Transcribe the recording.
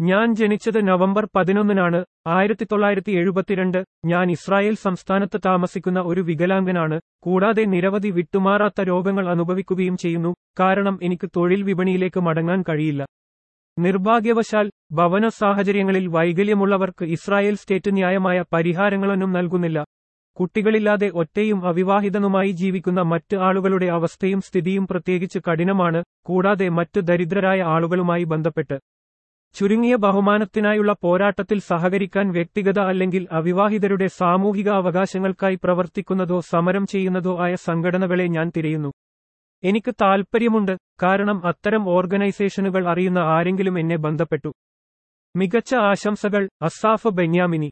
ഞാൻ ജനിച്ചത് നവംബർ പതിനൊന്നിനാണ്. ആയിരത്തി തൊള്ളായിരത്തി എഴുപത്തിരണ്ട് ഞാൻ ഇസ്രായേൽ സംസ്ഥാനത്ത് താമസിക്കുന്ന ഒരു വികലാംഗനാണ്. കൂടാതെ നിരവധി വിട്ടുമാറാത്ത രോഗങ്ങൾ അനുഭവിക്കുകയും ചെയ്യുന്നു. കാരണം എനിക്ക് തൊഴിൽ വിപണിയിലേക്ക് മടങ്ങാൻ കഴിയില്ല. നിർഭാഗ്യവശാൽ ഭവന സാഹചര്യങ്ങളിൽ വൈകല്യമുള്ളവർക്ക് ഇസ്രായേൽ സ്റ്റേറ്റ് ന്യായമായ പരിഹാരങ്ങളൊന്നും നൽകുന്നില്ല. കുട്ടികളില്ലാതെ ഒറ്റയും അവിവാഹിതനുമായി ജീവിക്കുന്ന മറ്റ് ആളുകളുടെ അവസ്ഥയും സ്ഥിതിയും പ്രത്യേകിച്ച് കഠിനമാണ്. കൂടാതെ മറ്റ് ദരിദ്രരായ ആളുകളുമായി ബന്ധപ്പെട്ട്. ചുരുങ്ങിയ ബഹുമാനത്തിനായുള്ള പോരാട്ടത്തിൽ സഹകരിക്കാൻ വ്യക്തിഗത അല്ലെങ്കിൽ അവിവാഹിതരുടെ സാമൂഹിക അവകാശങ്ങൾക്കായി പ്രവർത്തിക്കുന്നതോ സമരം ചെയ്യുന്നതോ ആയ സംഘടനകളെ ഞാൻ തിരയുന്നു. എനിക്ക് താൽപ്പര്യമുണ്ട് കാരണം അത്തരം ഓർഗനൈസേഷനുകൾ അറിയുന്ന ആരെങ്കിലും എന്നെ ബന്ധപ്പെട്ടു. മികച്ച ആശംസകൾ അസാഫ് ബെന്യാമിനി.